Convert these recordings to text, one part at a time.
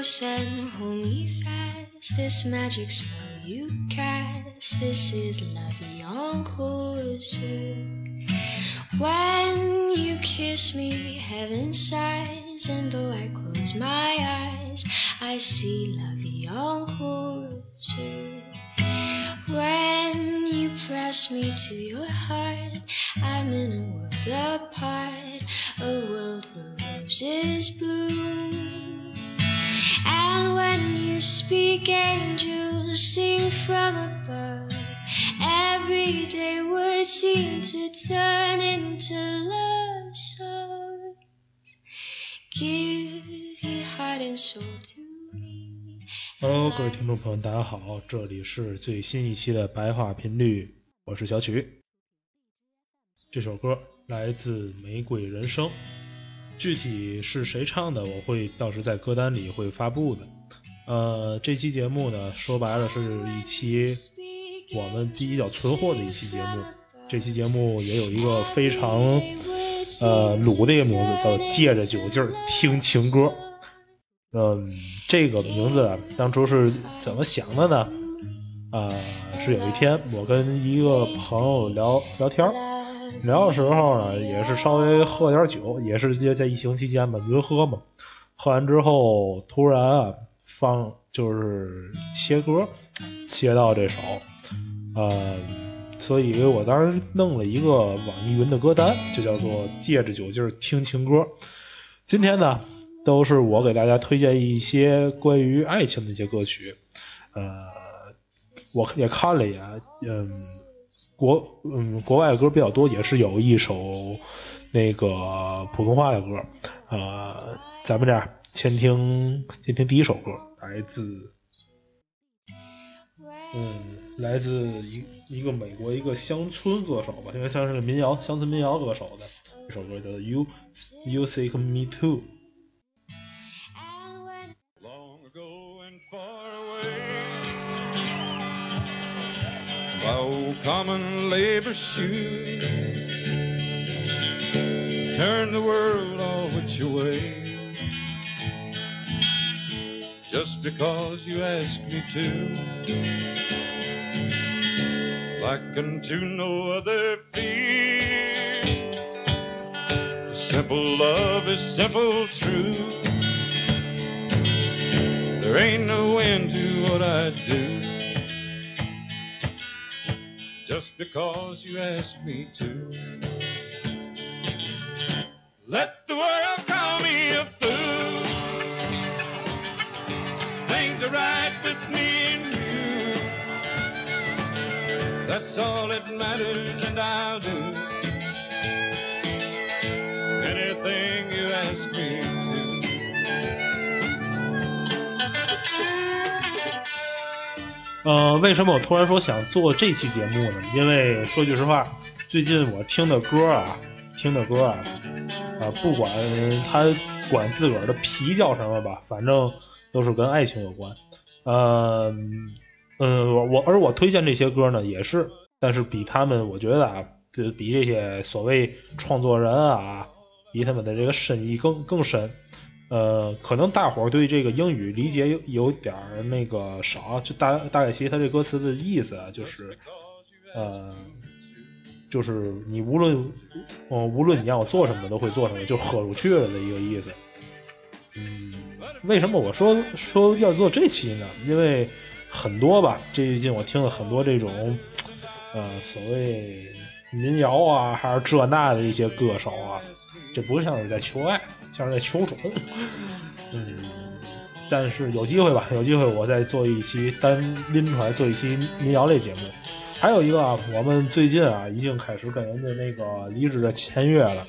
and hold me fast. This magic spell you cast. This is en rose. When you kiss me, heaven sighs, and though I close my eyes, I see en rose. When you press me to your heart, I'm in a world apart, a world where roses bloom. And when you speak, angels sing from above. Everyday words seem to turn into love songs. Give your heart and soul to me. Hello，各位听众朋友，大家好，这里是最新一期的白话频率，我是小曲。这首歌来自玫瑰人生，具体是谁唱的，我会到时在歌单里会发布的。呃，这期节目呢，说白了是一期我们比较存货的一期节目。这期节目也有一个非常呃鲁的一个名字，叫“借着酒劲儿听情歌”。嗯，这个名字当初是怎么想的呢？啊、是有一天我跟一个朋友聊聊天儿，聊的时候呢，也是稍微喝点酒，也是在在疫情期间嘛，云喝嘛。喝完之后，突然啊，放就是切歌，切到这首，呃，所以我当时弄了一个网易云的歌单，就叫做“借着酒劲儿听情歌”。今天呢，都是我给大家推荐一些关于爱情的一些歌曲。呃，我也看了一眼，嗯，国嗯国外的歌比较多，也是有一首那个普通话的歌。呃，咱们这样先听先听第一首歌，来自嗯来自一一个美国一个乡村歌手吧，应该算是个民谣乡村民谣歌手的一首歌，叫做 You You Seek Me Too。Common labor shoes, turn the world all which way. Just because you ask me to, like unto no other fear. Simple love is simple truth. There ain't no end to what I do. Just because you ask me to. Let the world call me a fool. Things are right with me and you. That's all that matters, and I'll do anything you ask me to. 呃，为什么我突然说想做这期节目呢？因为说句实话，最近我听的歌啊，听的歌啊，啊、不管他管自个儿的皮叫什么吧，反正都是跟爱情有关。呃，嗯，我我而我推荐这些歌呢，也是，但是比他们，我觉得啊，就比这些所谓创作人啊，比他们的这个深意更更深。呃，可能大伙儿对这个英语理解有有点儿那个少，就大大概其实他这歌词的意思啊，就是，呃，就是你无论，呃，无论你让我做什么都会做什么，就豁出去了的一个意思。嗯，为什么我说说要做这期呢？因为很多吧，最近我听了很多这种，呃，所谓民谣啊，还是这那的一些歌手啊，这不像是在求爱，像是在求种。嗯，但是有机会吧，有机会我再做一期单拎出来做一期民谣类节目。还有一个啊，我们最近啊已经开始跟人家那个离职的签约了，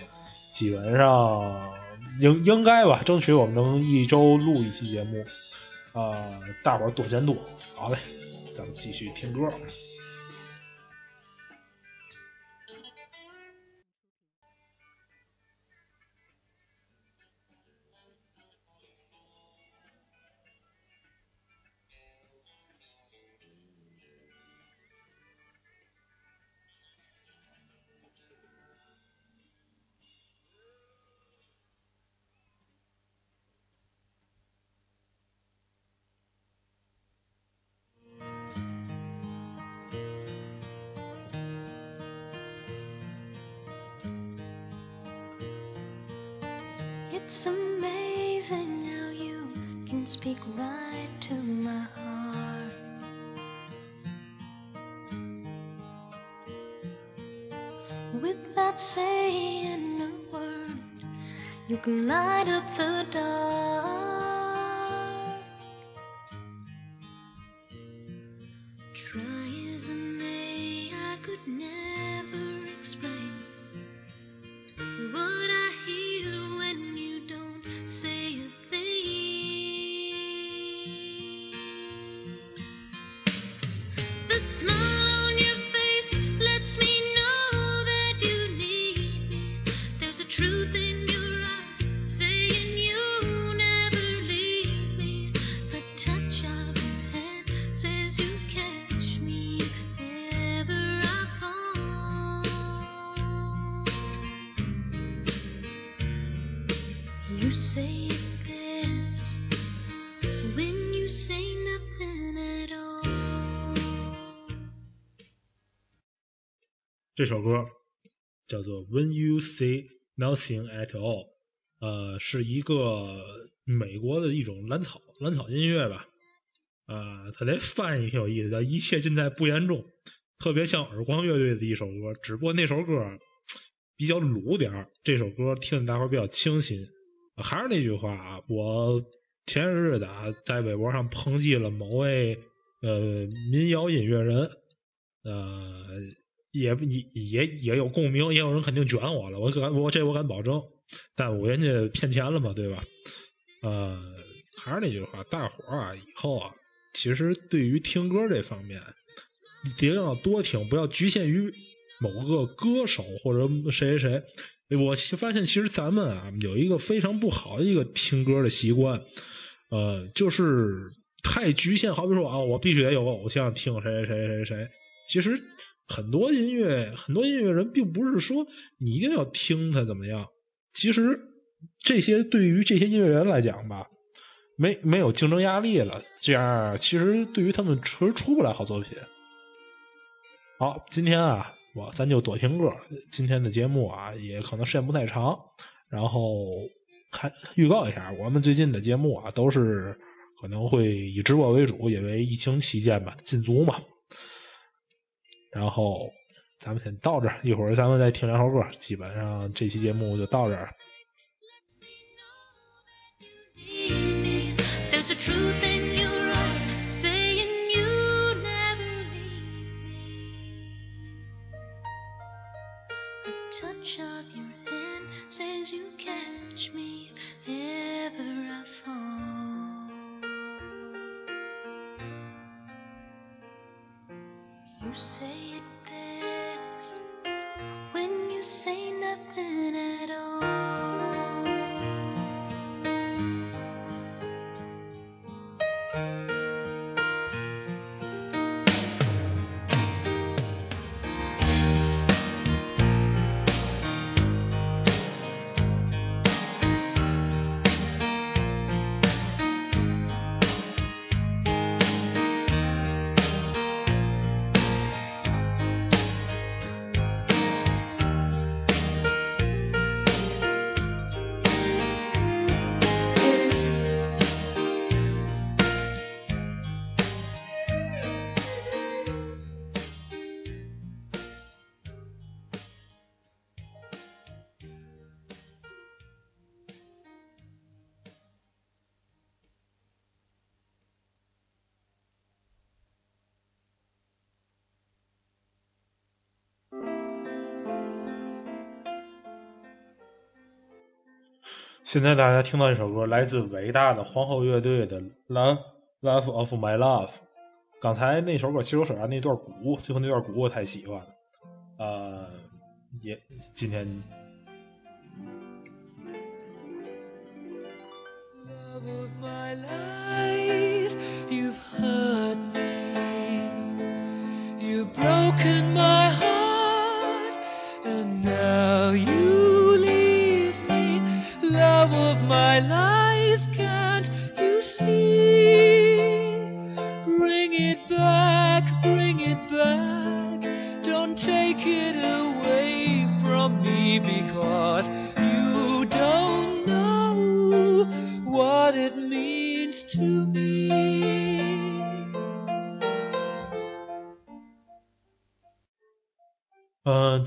基本上应应该吧，争取我们能一周录一期节目。啊、大伙多监督。好嘞，咱们继续听歌。It's amazing how you can speak right to my heart. Without saying a word, you can light up the dark. 这首歌叫做《When You Say Nothing at All》，呃，是一个美国的一种蓝草蓝草音乐吧，啊、它这翻译挺有意思，叫“一切尽在不言中”，特别像耳光乐队的一首歌，只不过那首歌比较鲁点儿，这首歌听着大伙儿比较清新。还是那句话啊，我前些日子啊在微博上抨击了某位呃民谣音乐人，呃，也也也也有共鸣，也有人肯定卷我了，我敢我这我敢保证，但我人家骗钱了嘛，对吧？呃，还是那句话，大伙儿啊，以后啊，其实对于听歌这方面，一定要多听，不要局限于某个歌手或者谁谁谁。我发现，其实咱们啊有一个非常不好的一个听歌的习惯，呃，就是太局限。好比说啊，我必须得有个偶像，听谁谁谁谁谁。其实很多音乐，很多音乐人并不是说你一定要听他怎么样。其实这些对于这些音乐人来讲吧，没没有竞争压力了，这样其实对于他们出出不来好作品。好，今天啊，我咱就多听歌。今天的节目啊，也可能时间不太长，然后看预告一下，我们最近的节目啊，都是可能会以直播为主，因为疫情期间嘛，禁足嘛。然后咱们先到这儿，一会儿咱们再听两首歌，基本上这期节目就到这儿。现在大家听到这首歌，来自伟大的皇后乐队的《Love Love of My Love》。刚才那首歌其实我手上那段鼓，最后那段鼓我太喜欢了。呃，也今天 Love my life,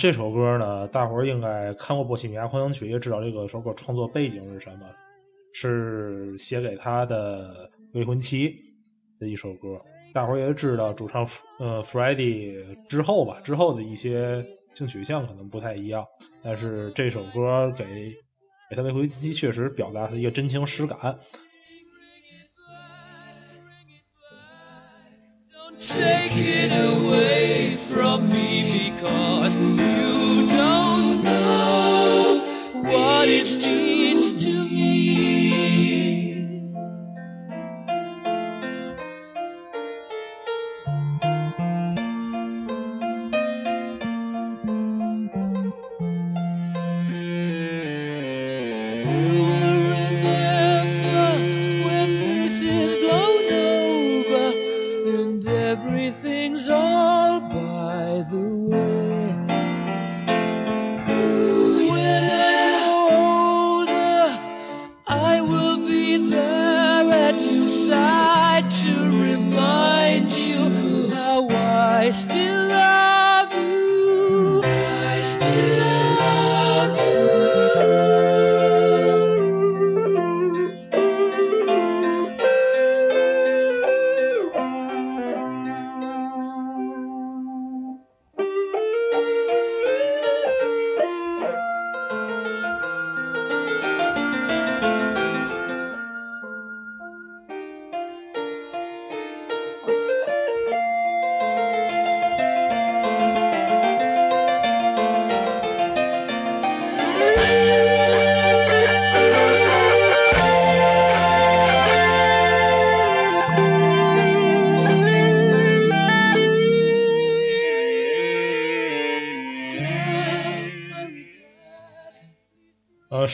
这首歌呢，大伙儿应该看过《波西米亚狂想曲》，也知道这个首歌创作背景是什么，是写给他的未婚妻的一首歌。大伙儿也知道，主唱呃 Freddie 之后吧，之后的一些性取向可能不太一样，但是这首歌给给他未婚妻确实表达了一个真情实感。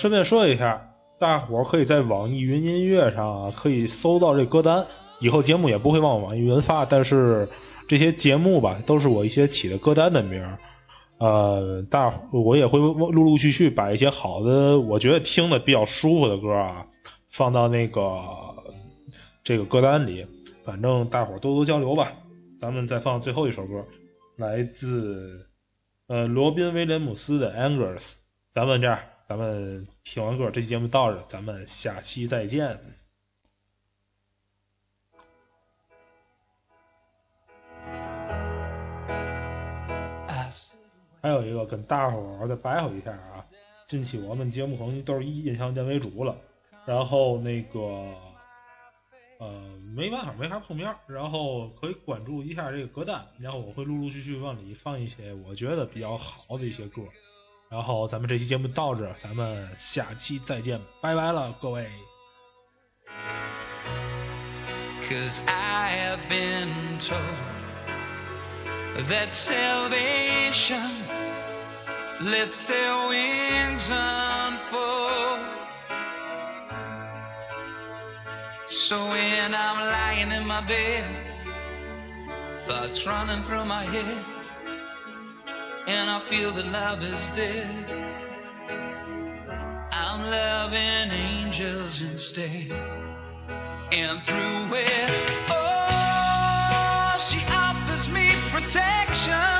顺便说一下，大伙儿可以在网易云音乐上啊，可以搜到这歌单。以后节目也不会往网易云发，但是这些节目吧，都是我一些起的歌单的名儿。呃，大我也会陆陆续续把一些好的，我觉得听的比较舒服的歌啊，放到那个这个歌单里。反正大伙儿多多交流吧。咱们再放最后一首歌，来自呃罗宾威廉姆斯的《Angers》。咱们这样，咱们听完歌，这期节目到这，咱们下期再见。还有一个跟大伙儿再白话一下啊，近期我们节目可能都是以音像店为主了，然后那个呃没办法没法碰面，然后可以关注一下这个歌单，然后我会陆陆续续往里放一些我觉得比较好的一些歌。然后咱们这期节目到这儿，咱们下期再见，拜拜了，各位。 Cause I have been told that salvation lets their wings unfold. So when I'm lying in my bed, thoughts running through my head, and I feel that love is dead. I'm loving angels instead and through it. Oh, she offers me protection,